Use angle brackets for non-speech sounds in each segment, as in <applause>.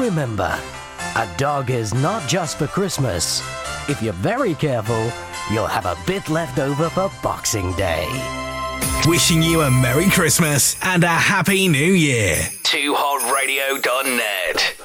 Remember, a dog is not just for Christmas. If you're very careful, you'll have a bit left over for Boxing Day. Wishing you a Merry Christmas and a Happy New Year. 2hotradio.net.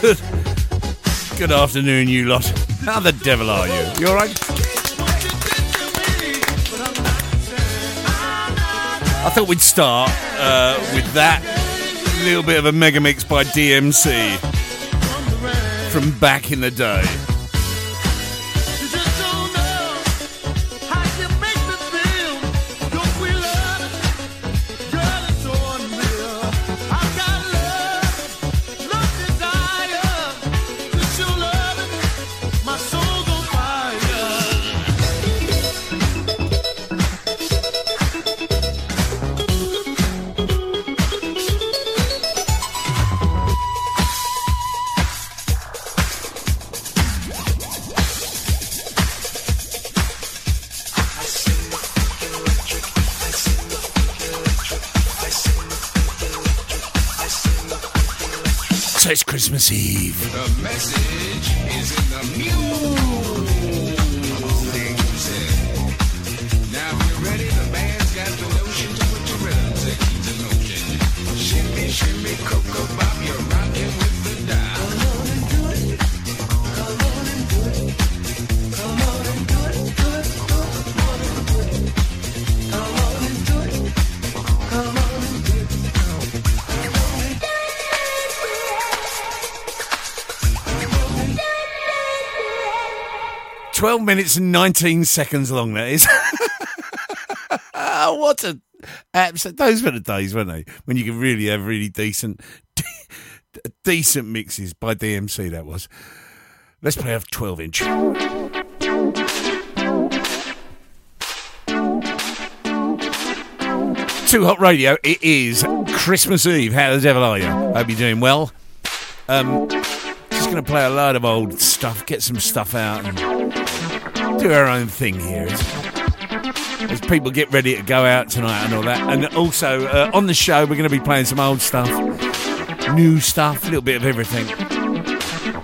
Good Good afternoon, you lot. How the devil are you? You alright? I thought we'd start uh, with that little bit of a mega mix by DMC from back in the day. Christmas Eve. 12 minutes and 19 seconds long, that is. <laughs> what a. Absolute, those were the days, weren't they? When you could really have really decent, <laughs> decent mixes by DMC, that was. Let's play a 12 inch. Too Hot Radio, it is Christmas Eve. How the devil are you? Hope you're doing well. Um, just going to play a load of old stuff, get some stuff out, and do our own thing here as, people get ready to go out tonight and all that. And also uh, on the show, we're going to be playing some old stuff, new stuff, a little bit of everything,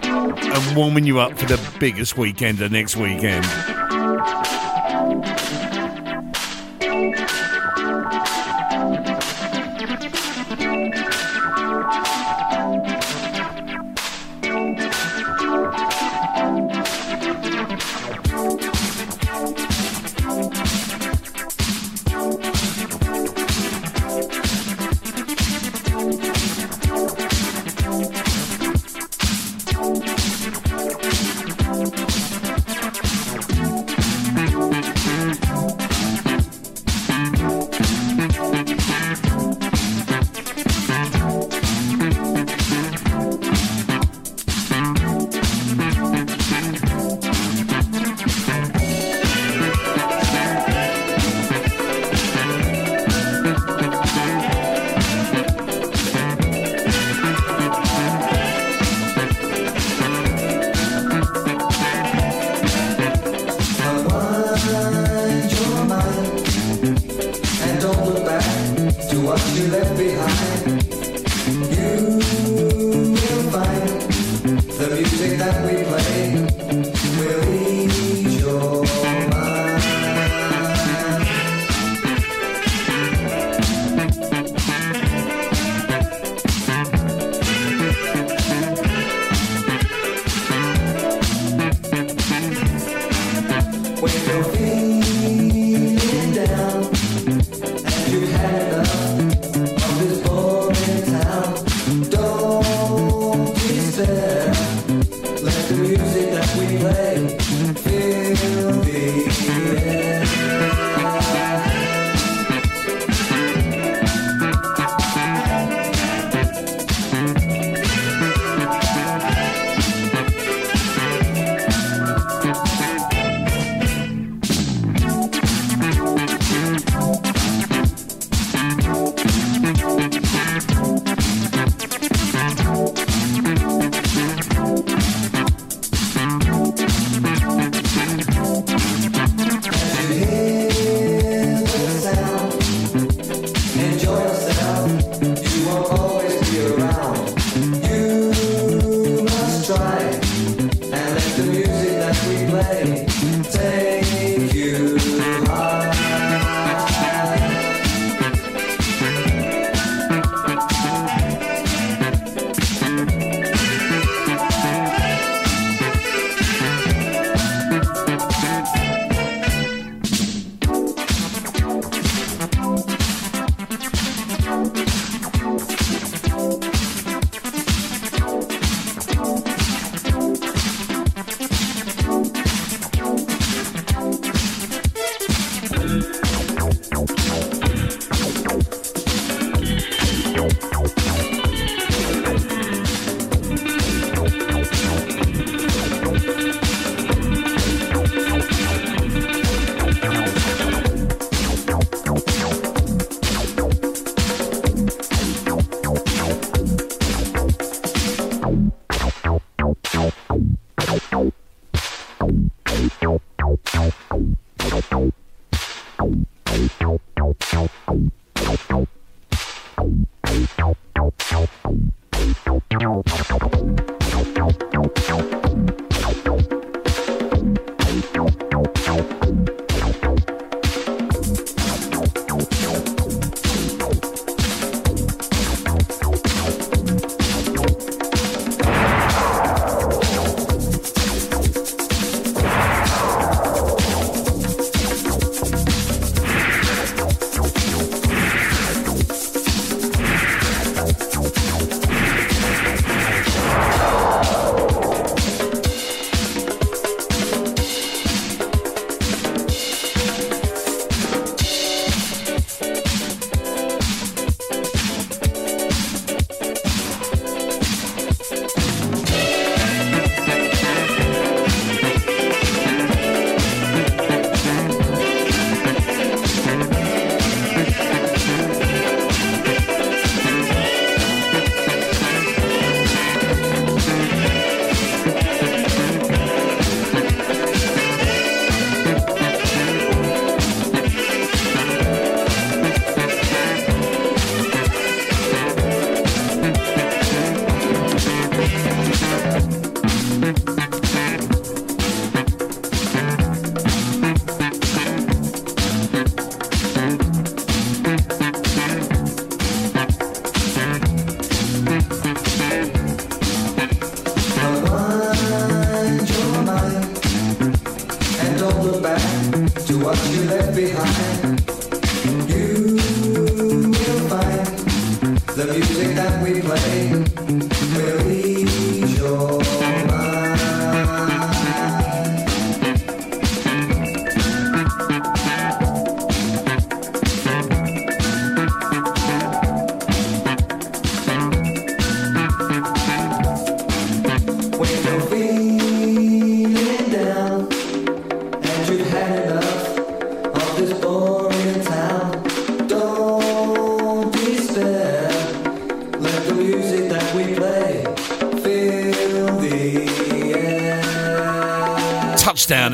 and warming you up for the biggest weekend of next weekend.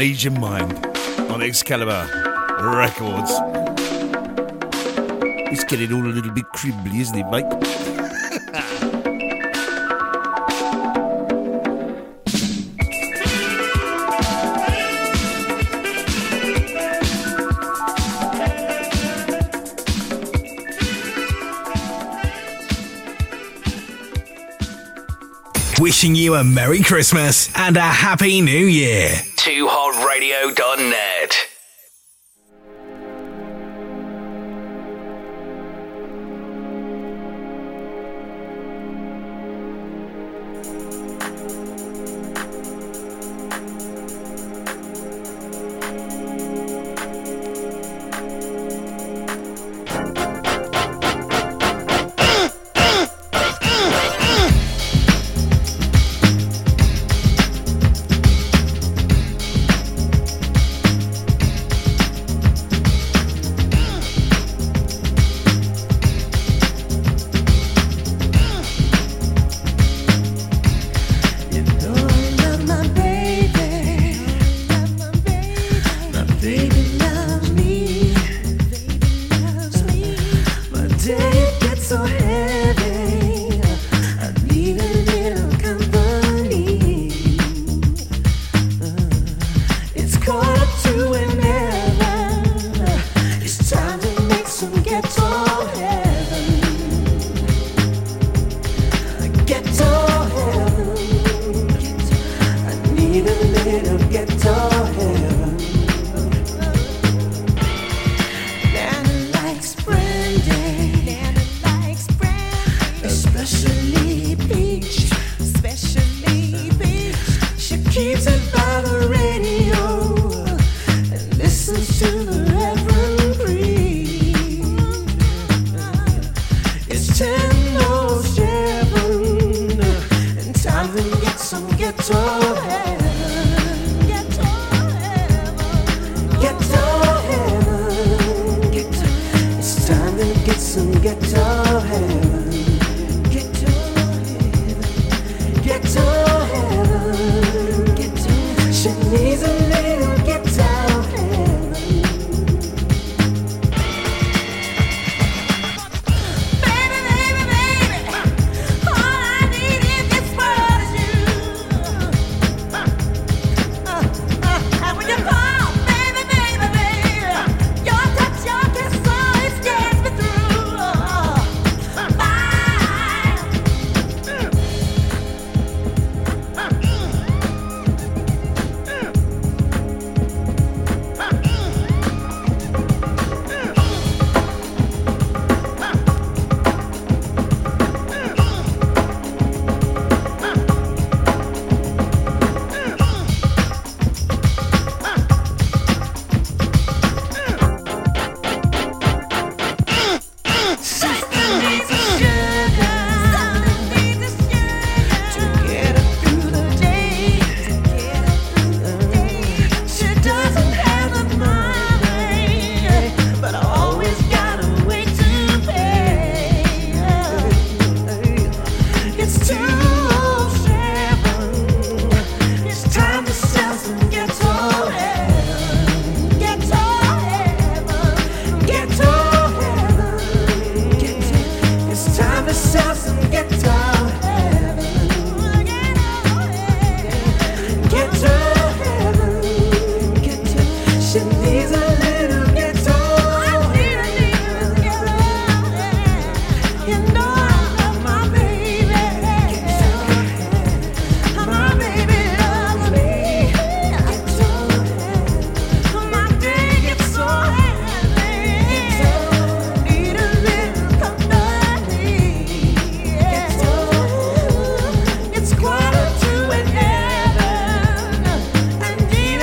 needs mind on Excalibur Records. It's getting all a little bit cribbly, isn't it, mate? wishing you a Merry Christmas and a Happy New Year. Radio.net. And get some guitar hair.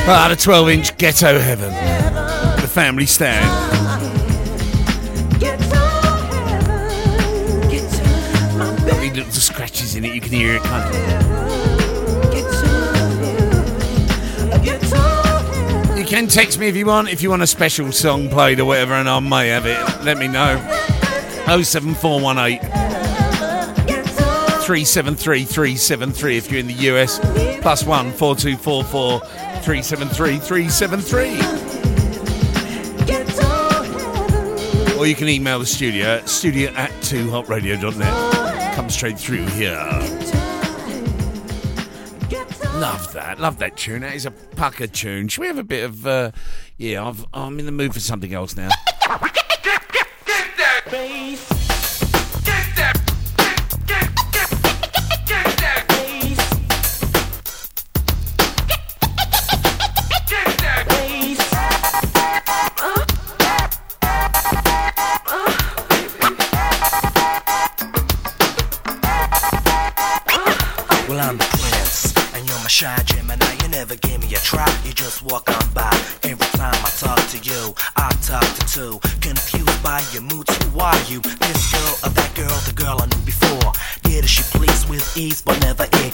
Ah, a 12 inch Ghetto Heaven. The family stand. Little scratches in it, you can hear it kind of. You can text me if you want, if you want a special song played or whatever, and I may have it. Let me know. 07418 373 373 if you're in the US. Plus one four two four four. 373 Or you can email the studio at studio at 2hotradio.net. Come straight through here. Love that. Love that tune. That is a pucker tune. Should we have a bit of. Uh, yeah, i am in the mood for something else now.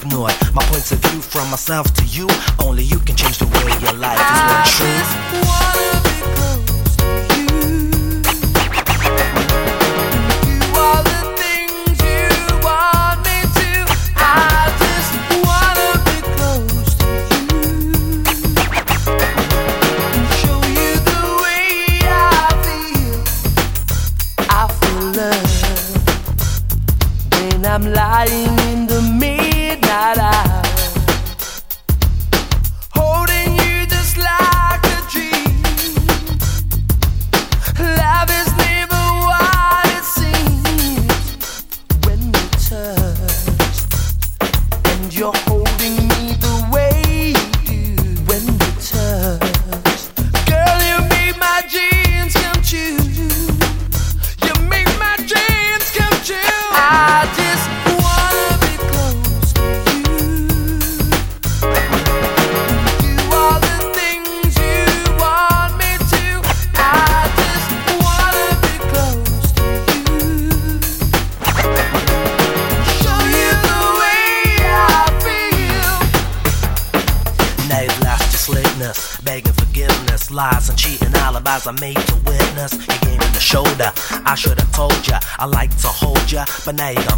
ignored. My points of view from myself to you, only you can change the way your life is. Not true. 来一个。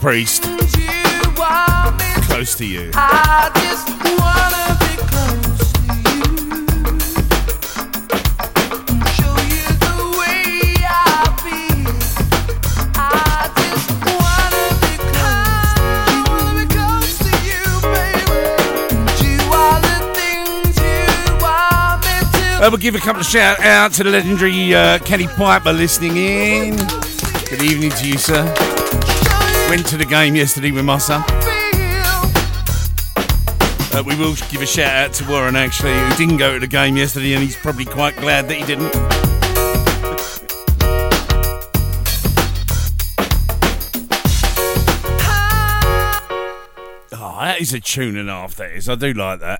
Priest. Close to you. I just wanna be close to you. Show you the way I feel. I just wanna be close to you. baby. Do all the things you want me to. Uh, we'll give a couple of shout out to the legendary uh, Kenny Piper listening in. Good evening to you, sir. Went to the game yesterday with my son. Uh, we will give a shout out to Warren actually, who didn't go to the game yesterday, and he's probably quite glad that he didn't. Oh, that is a tune and a half. That is. I do like that.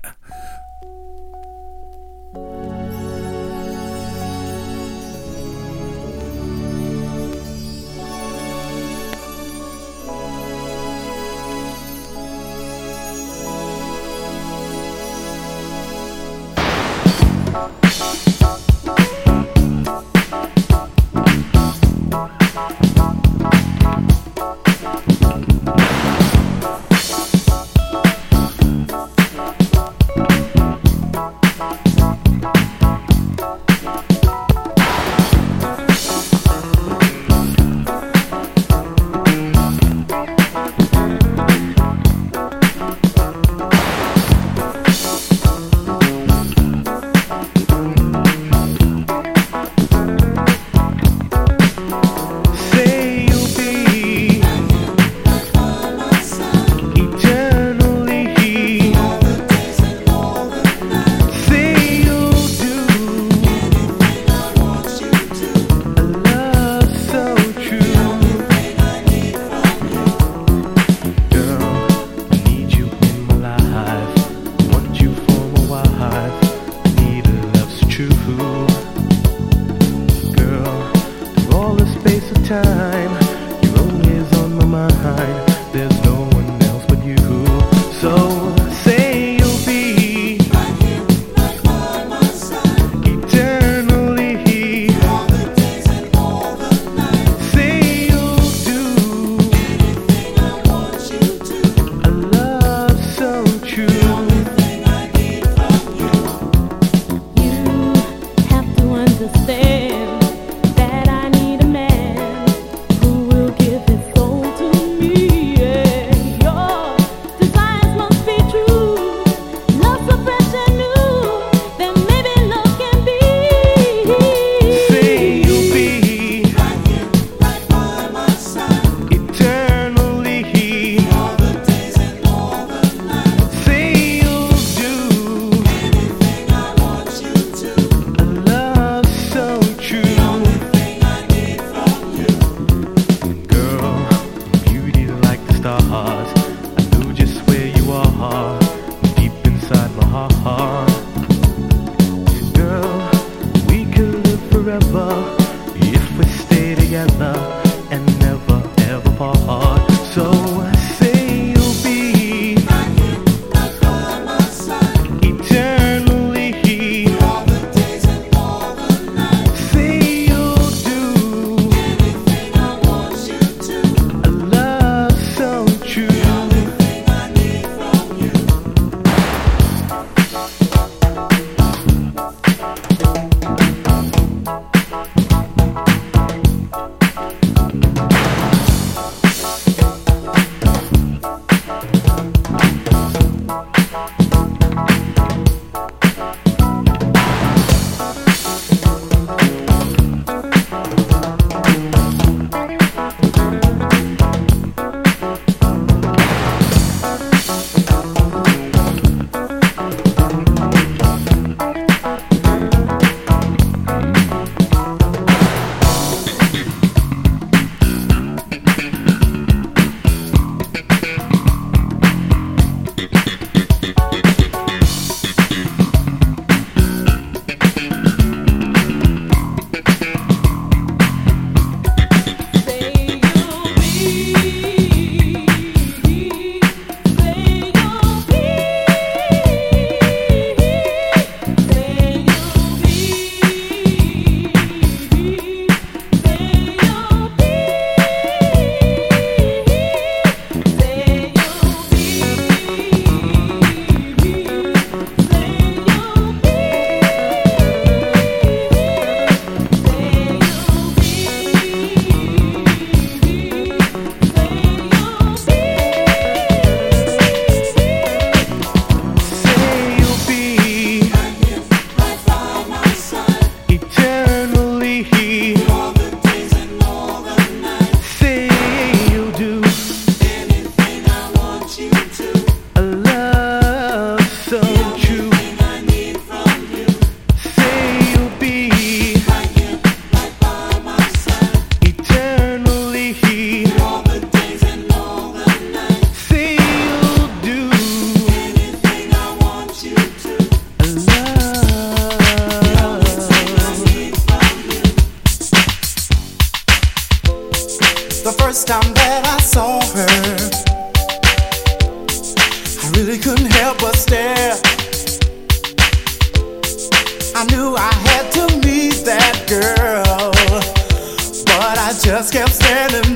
Just kept standing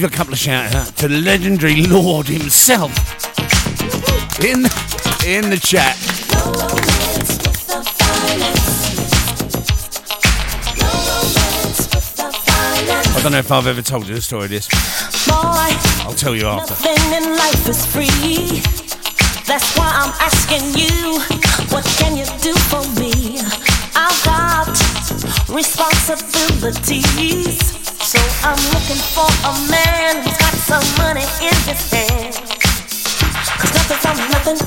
give a couple of shout out to the legendary Lord himself in, in the chat. I don't know if I've ever told you the story of this. I'll tell you after. That's why I'm asking you, what can you do for me? I've got responsibilities. I'm looking for a man who's got some money in his hand. Cause nothing from nothing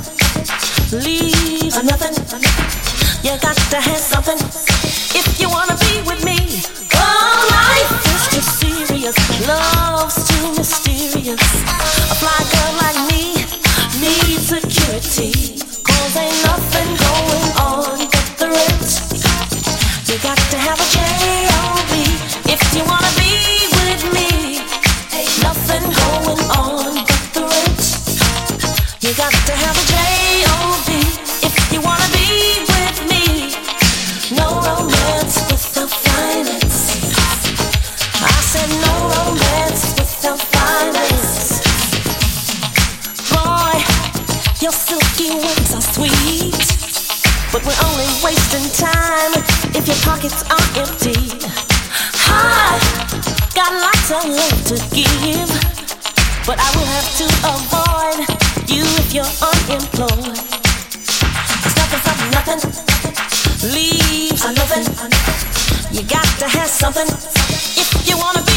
leaves a nothing. You got to have something if you wanna be with me. Oh, life is too serious, love's too mysterious. A fly girl like me needs security. leaves. I love it. You got to have something if you wanna.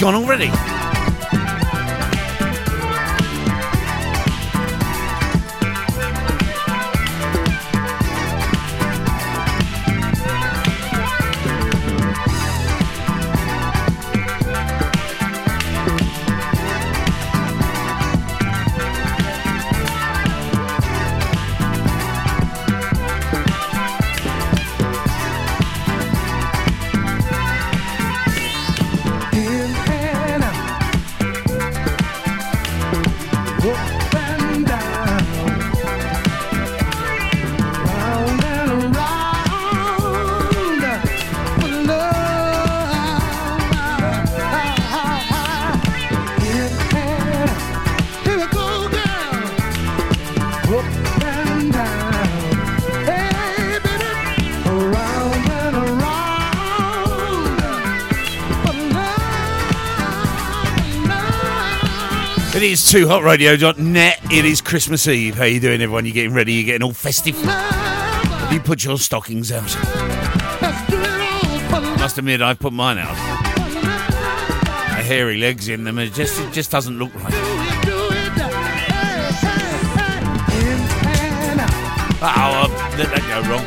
Gone already. Now, It is 2hotradio.net. It is Christmas Eve. How you doing, everyone? You getting ready? You getting all festive? Have you put your stockings out? Must admit, I've put mine out. My hairy legs in them. It just, it just doesn't look right. Oh, let that go wrong.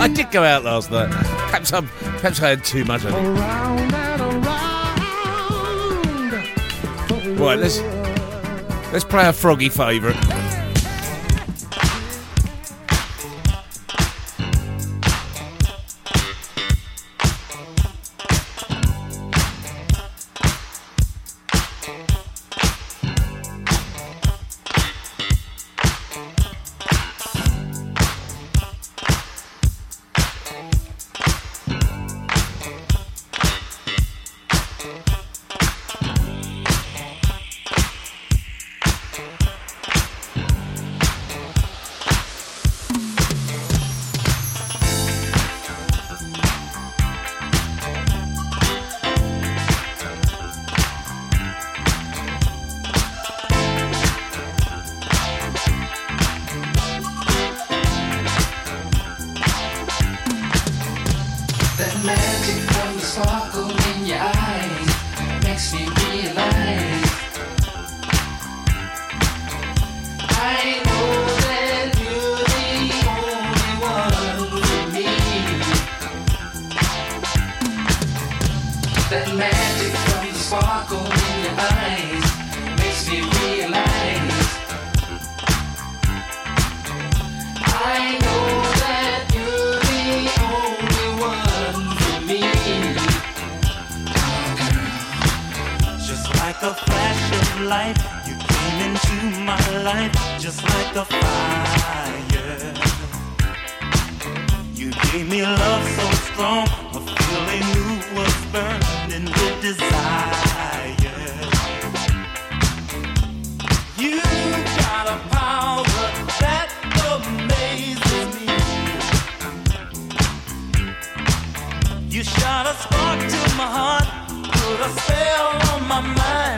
I did go out last night. Perhaps, i perhaps I had too much of it. Right, let's let's play a froggy favourite. Life just like a fire. You gave me love so strong, a feeling you was burning with desire. You got a power that amazes me. You shot a spark to my heart, put a spell on my mind,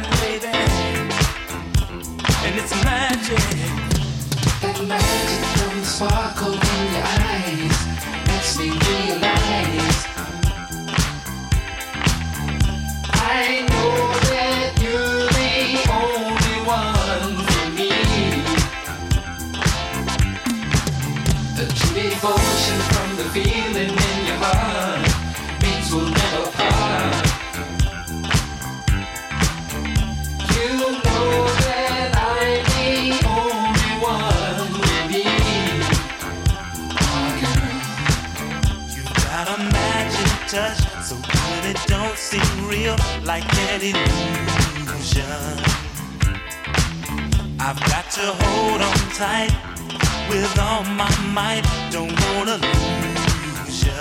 sparkle real, like an illusion. I've got to hold on tight with all my might, don't wanna lose ya.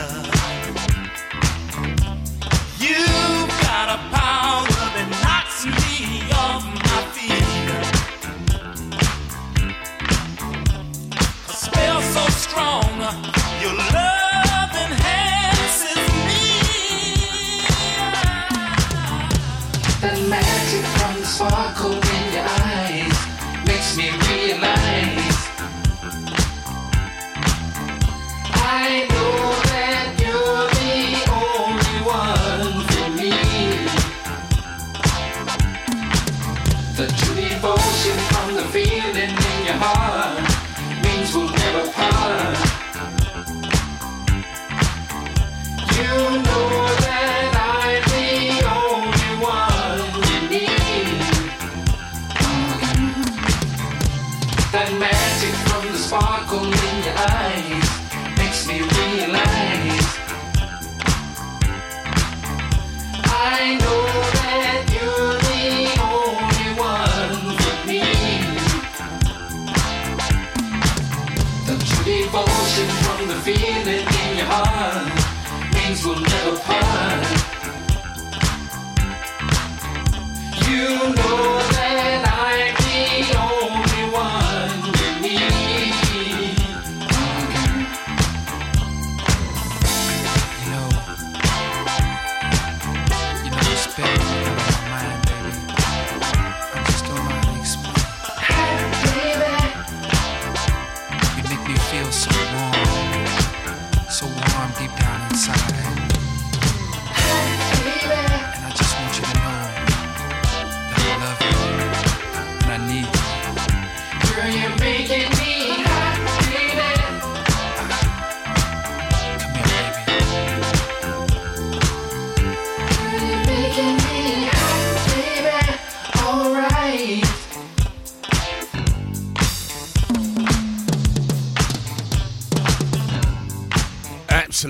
You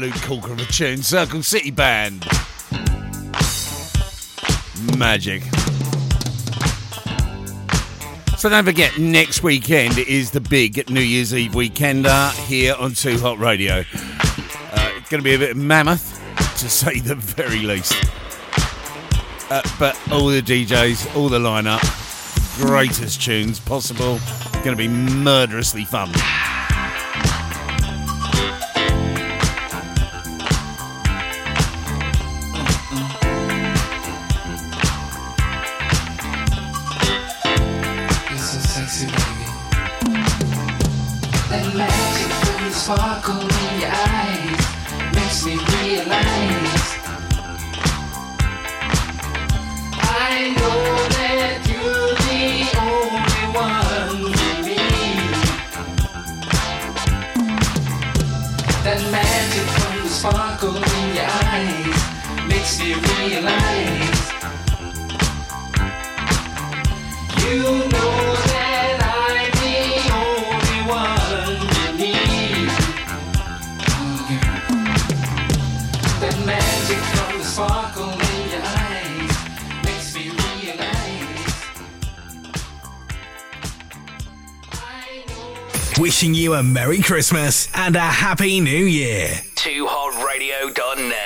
absolute corker of a tune. Circle City Band. Magic. So don't forget, next weekend is the big New Year's Eve weekender here on Too Hot Radio. Uh, it's going to be a bit mammoth, to say the very least. Uh, but all the DJs, all the lineup, greatest tunes possible. Going to be murderously fun. you a Merry Christmas and a Happy New Year. 2hotradio.net.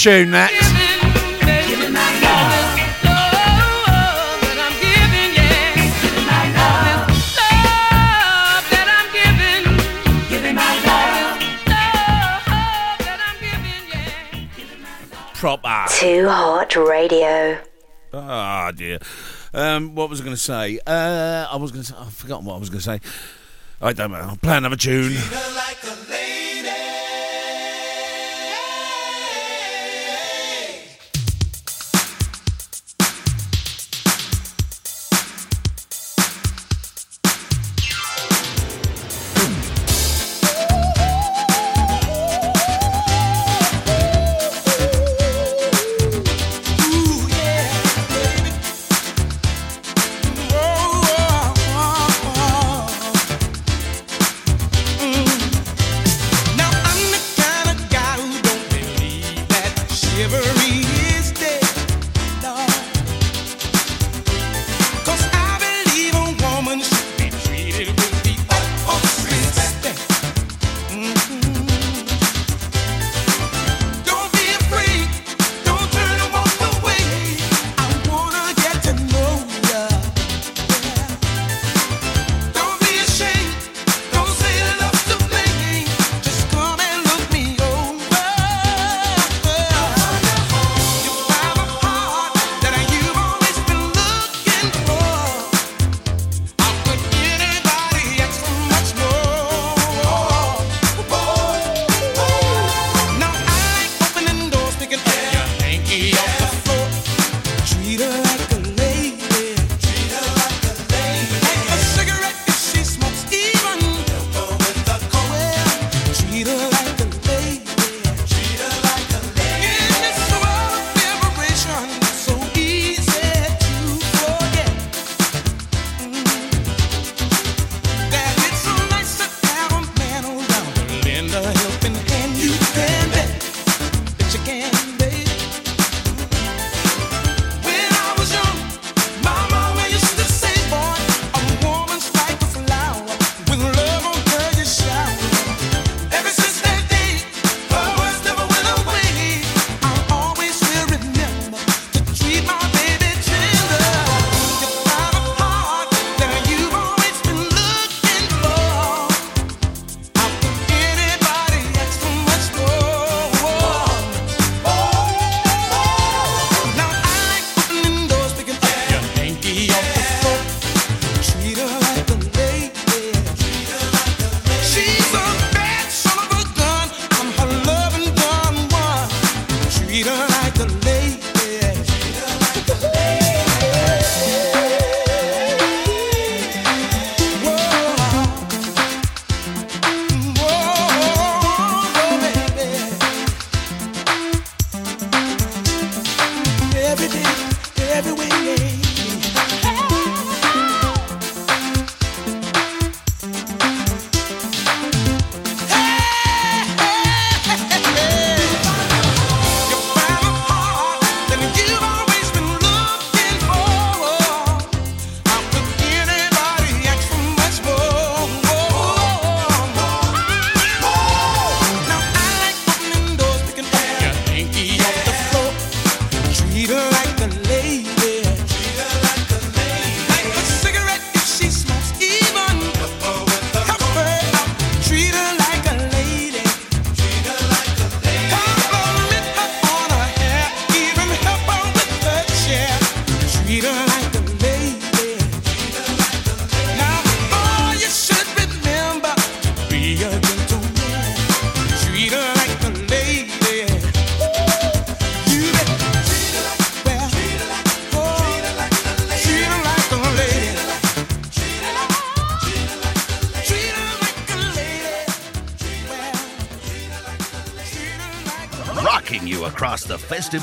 tune that. proper. Too Hot Radio. Ah, oh, dear. Um, what was I going to say? Uh, I was going to say, I've forgotten what I was going to say. I don't know. I'll play another tune.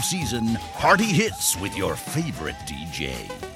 season party hits with your favorite DJ.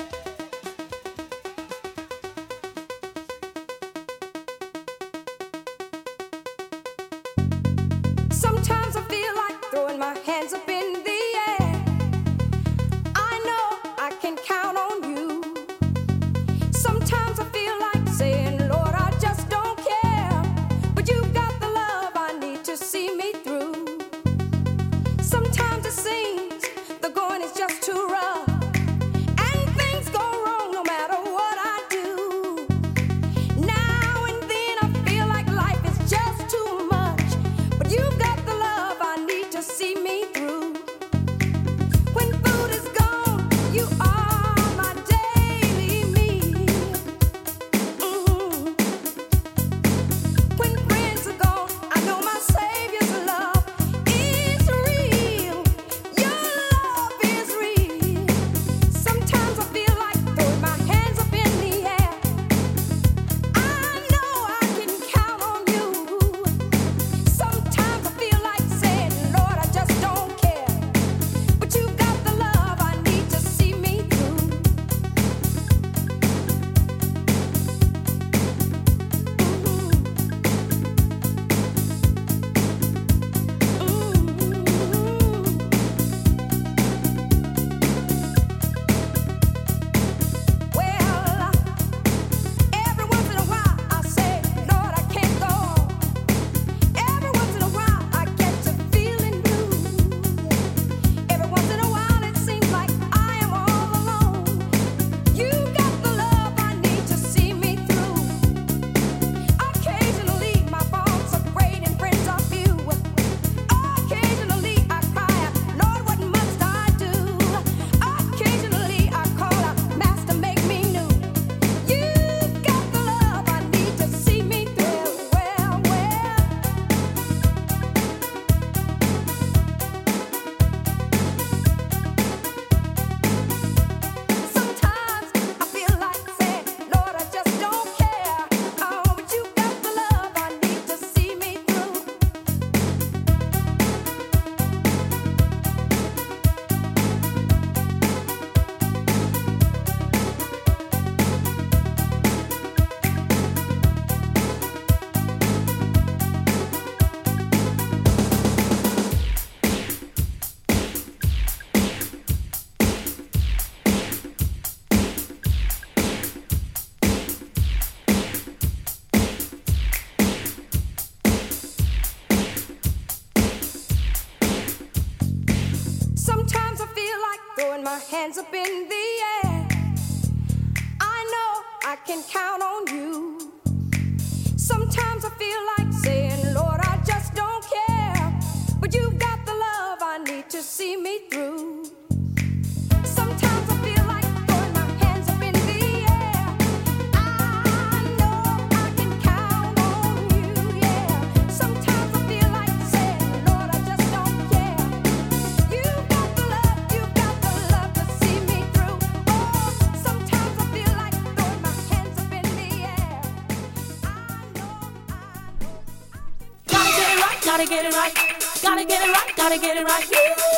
it right. Gotta get it right. Gotta get it right.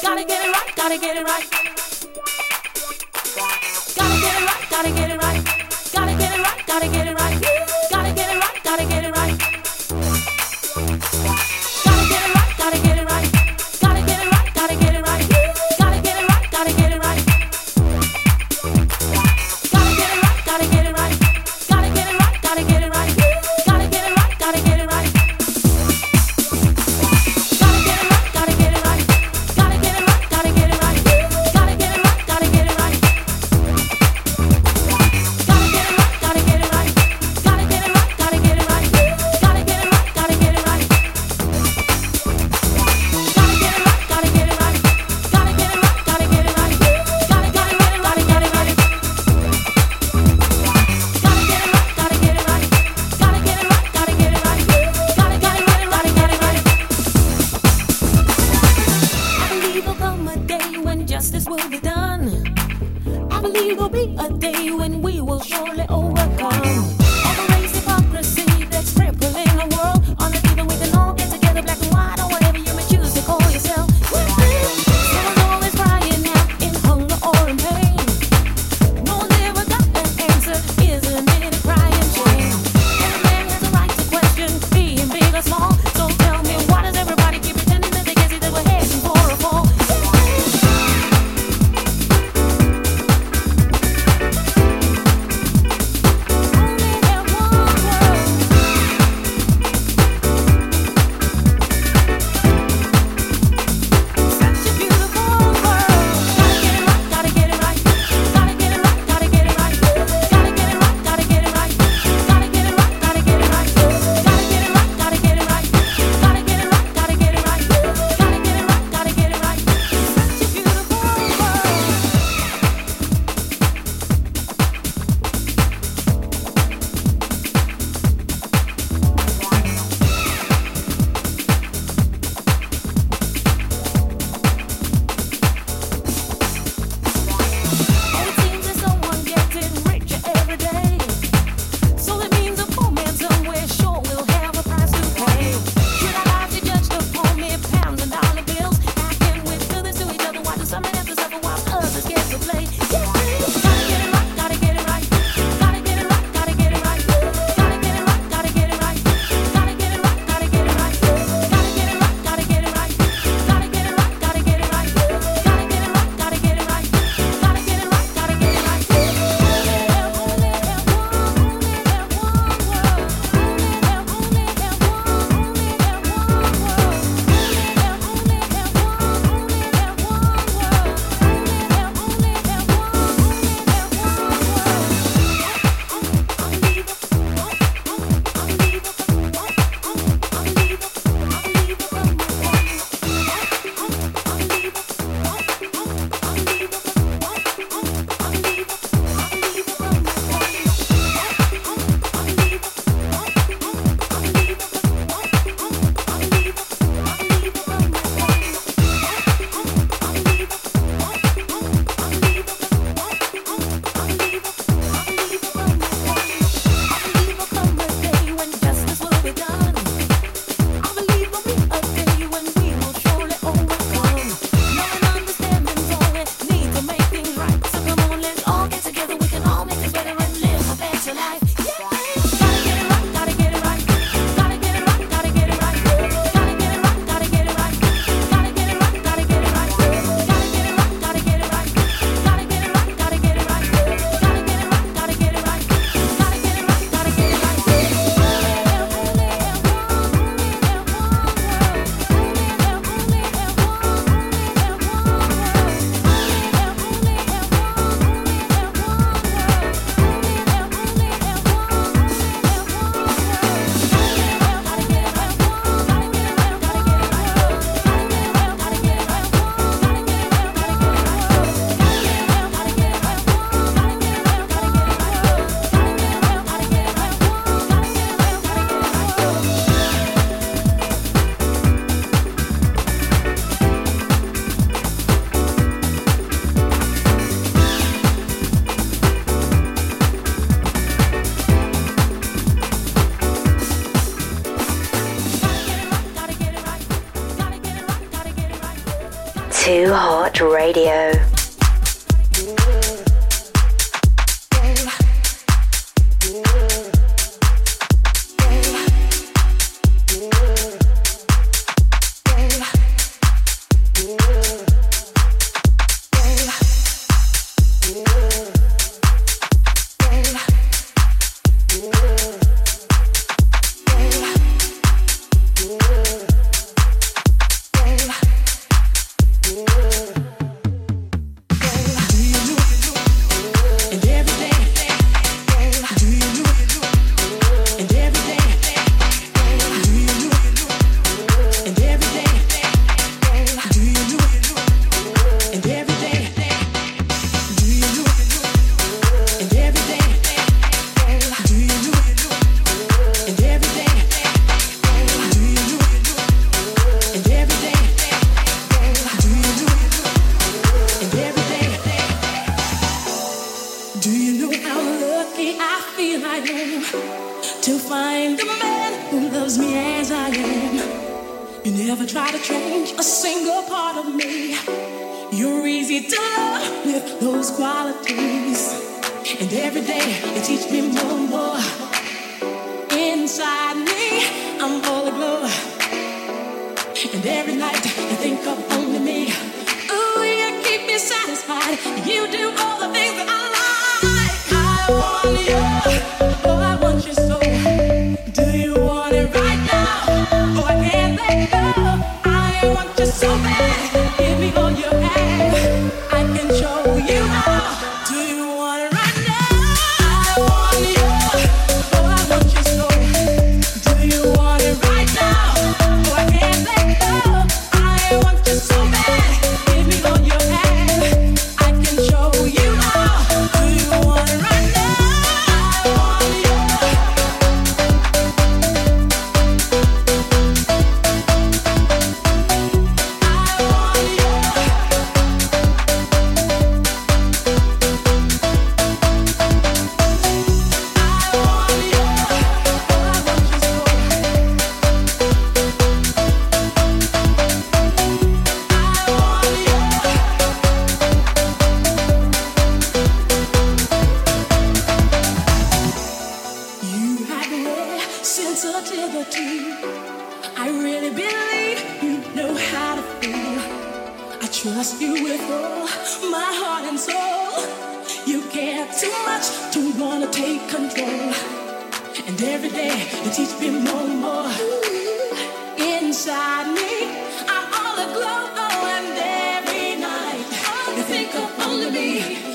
Gotta get it right. Gotta get it right. Radio. guilty. I really believe you know how to feel. I trust you with all my heart and soul. You care too much to wanna take control. And every day you teach me more and more. Inside me, I'm all aglow, oh, and every night you think of only me.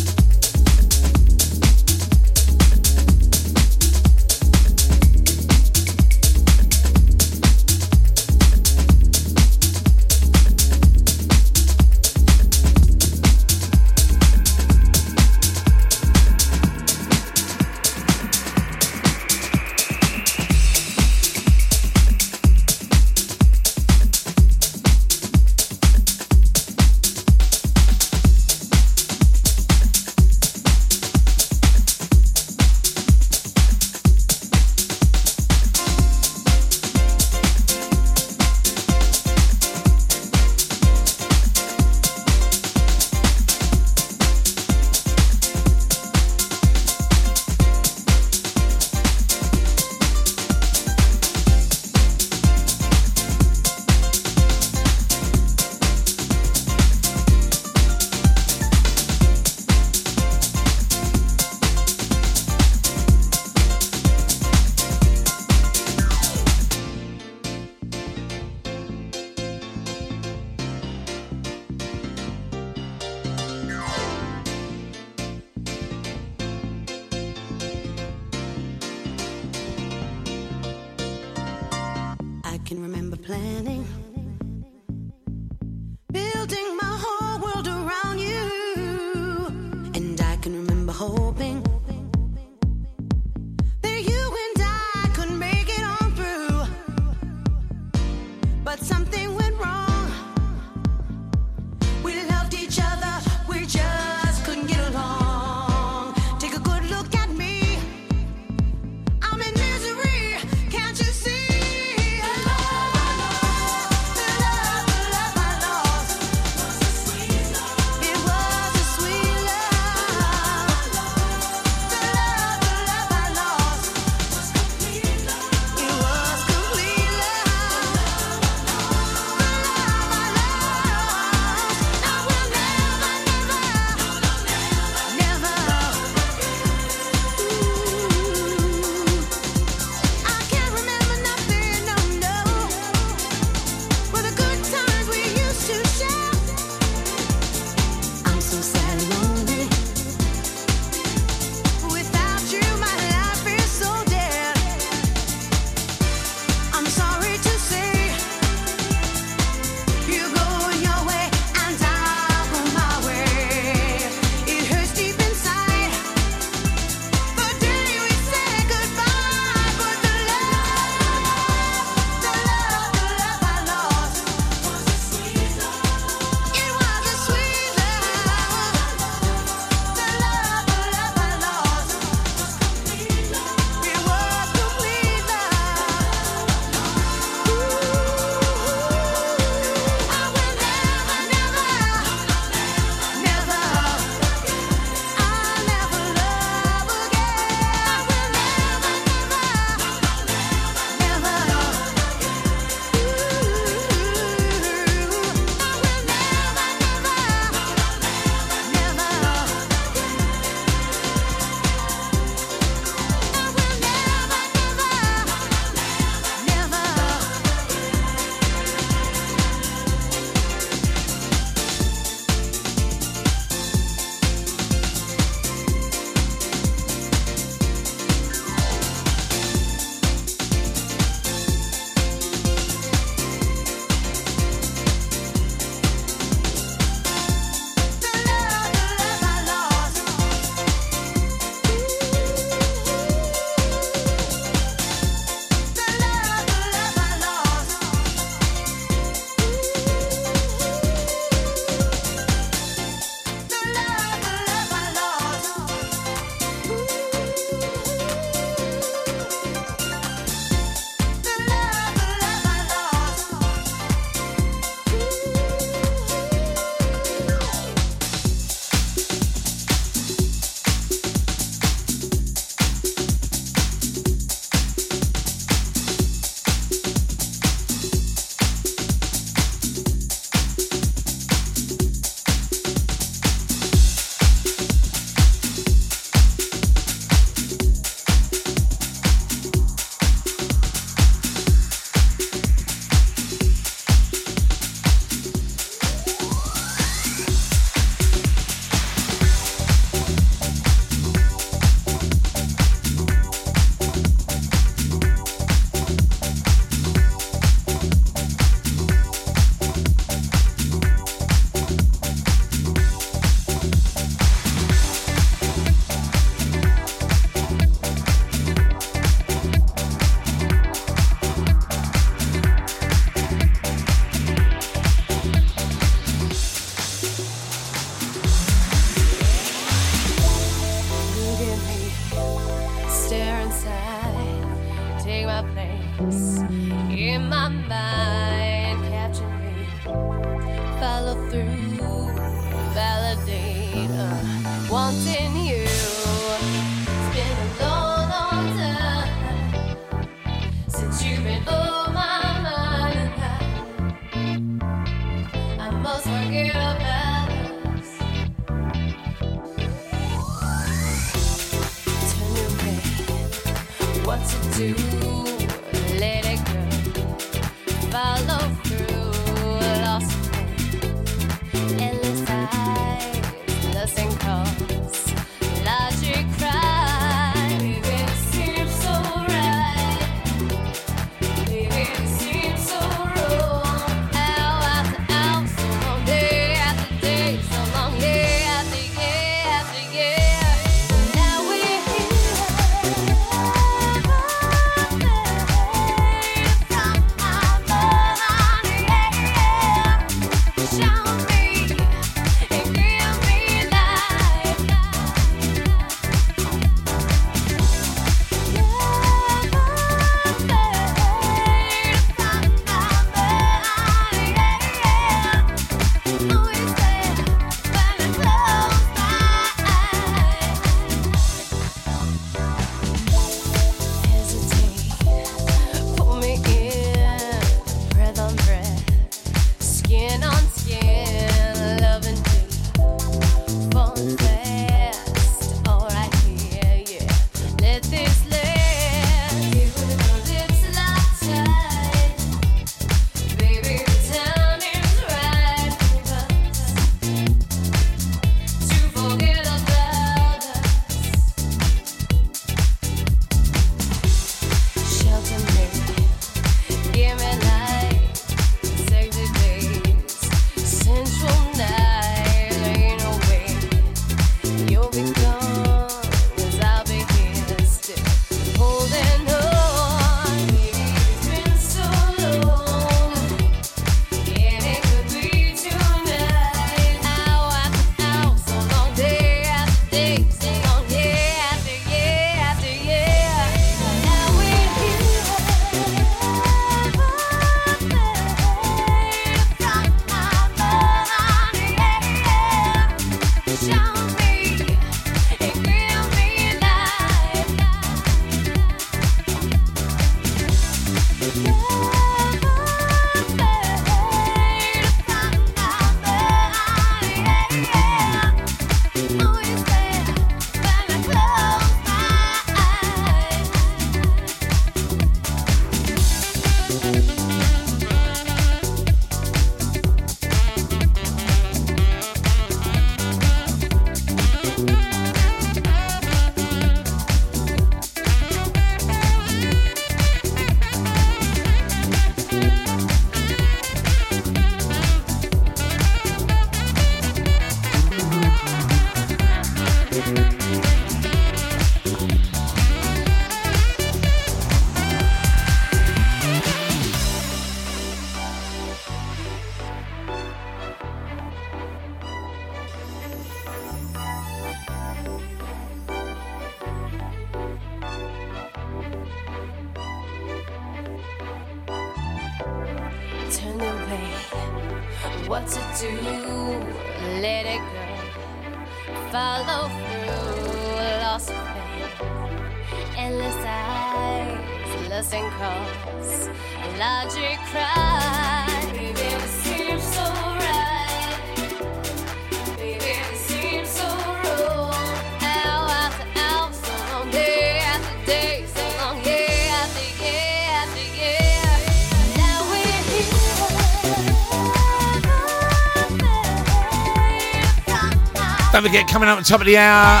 forget, coming up at the top of the hour,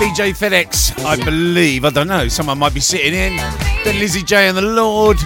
DJ FedEx, I believe, I don't know, someone might be sitting in. Then Lizzie J and the Lord.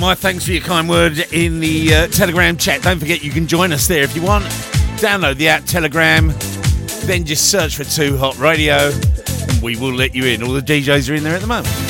My thanks for your kind word in the uh, Telegram chat. Don't forget you can join us there if you want. Download the app Telegram, then just search for Two Hot Radio, and we will let you in. All the DJs are in there at the moment.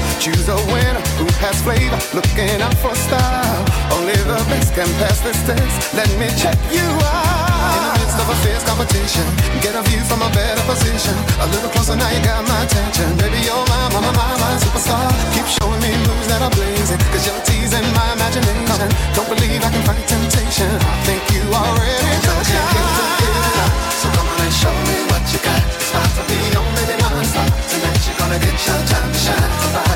Choose a winner who has flavor, looking out for style. Only the best can pass this test. Let me check you out. In the midst of a fierce competition, get a view from a better position. A little closer now, you got my attention. Baby, you're my, my, my, my, my superstar. Keep showing me moves that are blazing, cause you're teasing my imagination. Don't believe I can fight temptation. I think you are ready to shine. So come on and show me what you got. It's about to be on, baby, non-stop. Tonight you're gonna get your time to shine.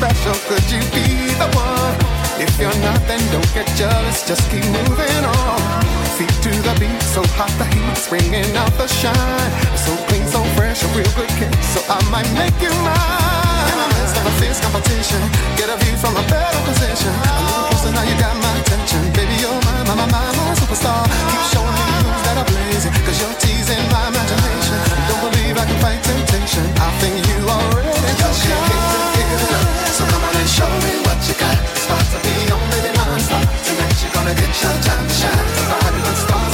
Special. Could you be the one? If you're not, then don't get jealous. Just keep moving on. Feet to the beat, so hot the heat's bringing out the shine. So clean, so fresh, a real good kick. So I might make you mine. In the midst of a fierce competition, get a view from a better position. A little closer now, you got my attention. Baby, you're my, my, my, superstar. Keep showing moves that are you're teasing my imagination. Don't believe I can fight temptation. I think you. So come on and show me what you. Tonight you're gonna get your time to shine. Body with stars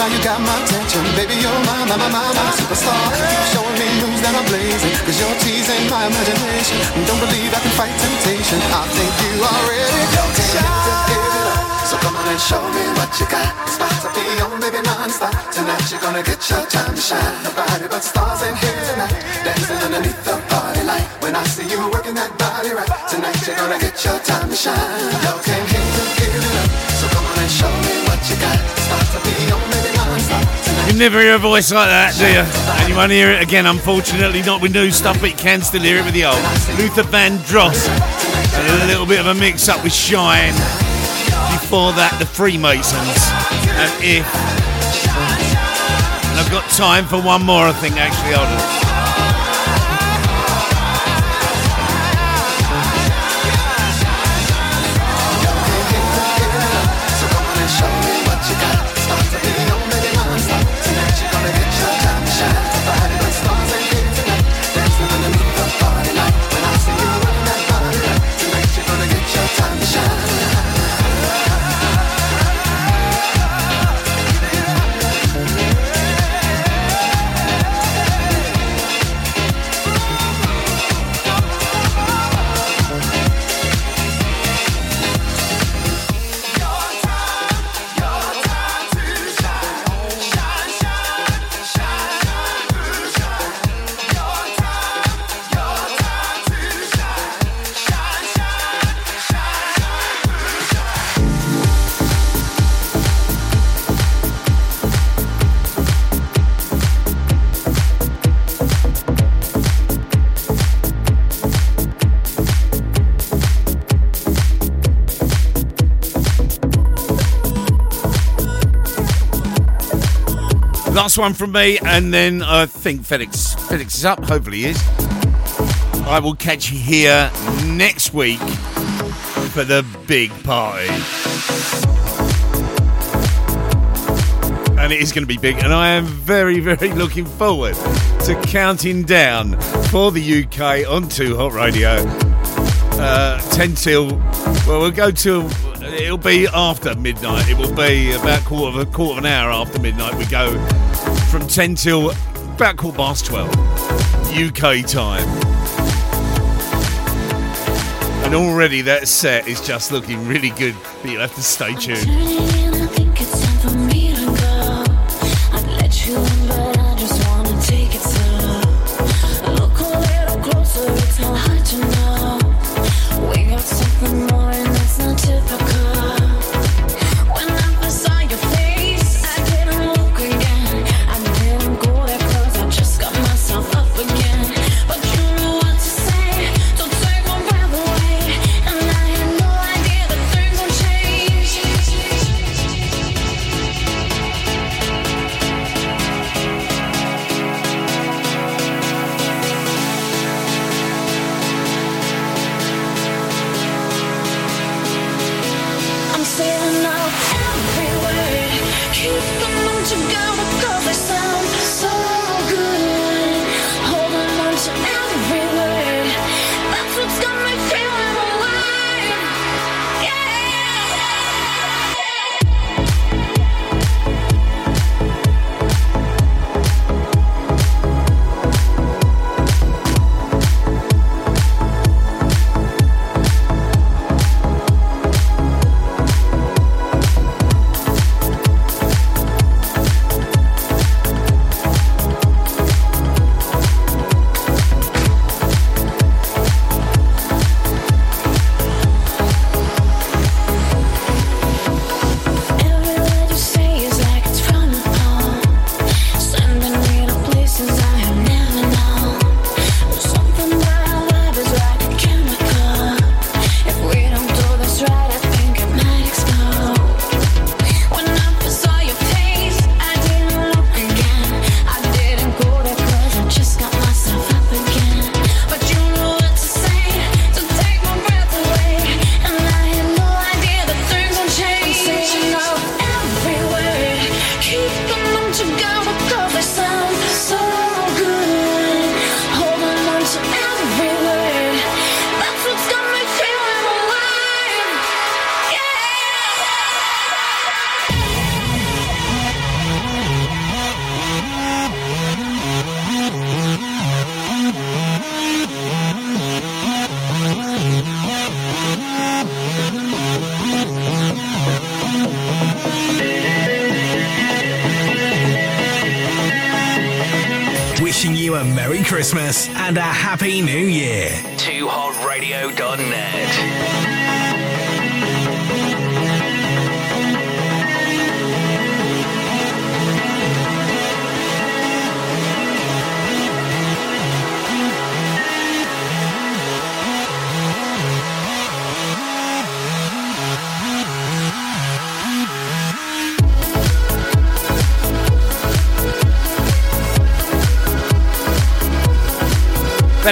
now, you got my attention. Baby, you're my, my, my, my, my superstar. Keep showing me moves that are blazing, cause you're teasing my imagination. Don't believe I can fight temptation. I think you are ready to shine. So come on and show me what you got. It's about to be on, baby, non-stop. Tonight you're gonna get your time to shine. Nobody but stars in here tonight. Dancing underneath the party light. When I see you working that body right. Tonight you're gonna get your time to shine. You came here to give it up. So come on and show me what you got. It's about to be on, baby, never hear a voice like that, do you? And you won't hear it again, unfortunately, not with new stuff, but you can still hear it with the old. Luther Vandross. And a little bit of a mix up with Shine. Before that, the Freemasons. And if. And I've got time for one more, I think, actually. Hold on. Last one from me, and then I think Felix Felix is up. Hopefully, he is. I will catch you here next week for the big party. and it is going to be big. And I am very, very looking forward to counting down for the UK on Two Hot Radio. Uh, ten till well, we'll go till it'll be after midnight. It will be about quarter of a quarter of an hour after midnight. We go from ten till about quarter past twelve UK time. And already that set is just looking really good, but you'll have to stay tuned.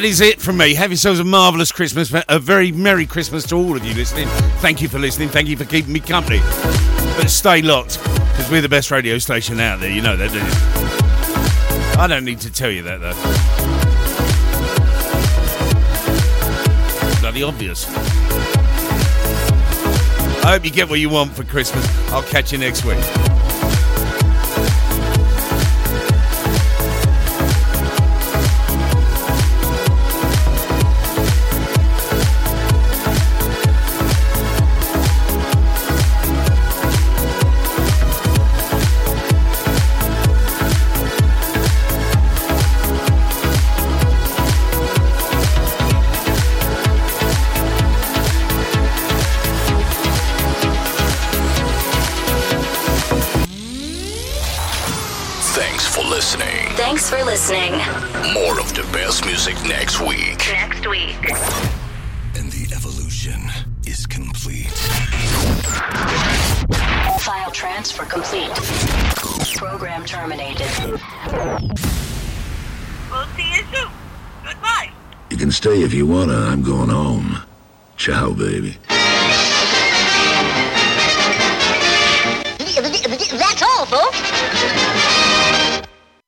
Is it from me. Have yourselves a marvellous Christmas, a very Merry Christmas to all of you listening. Thank you for listening. Thank you for keeping me company. But stay locked, because we're the best radio station out there. You know that, do you? I don't need to tell you that, though. Bloody obvious. I hope you get what you want for Christmas. I'll catch you next week. Wanna. I'm going home. Ciao, baby.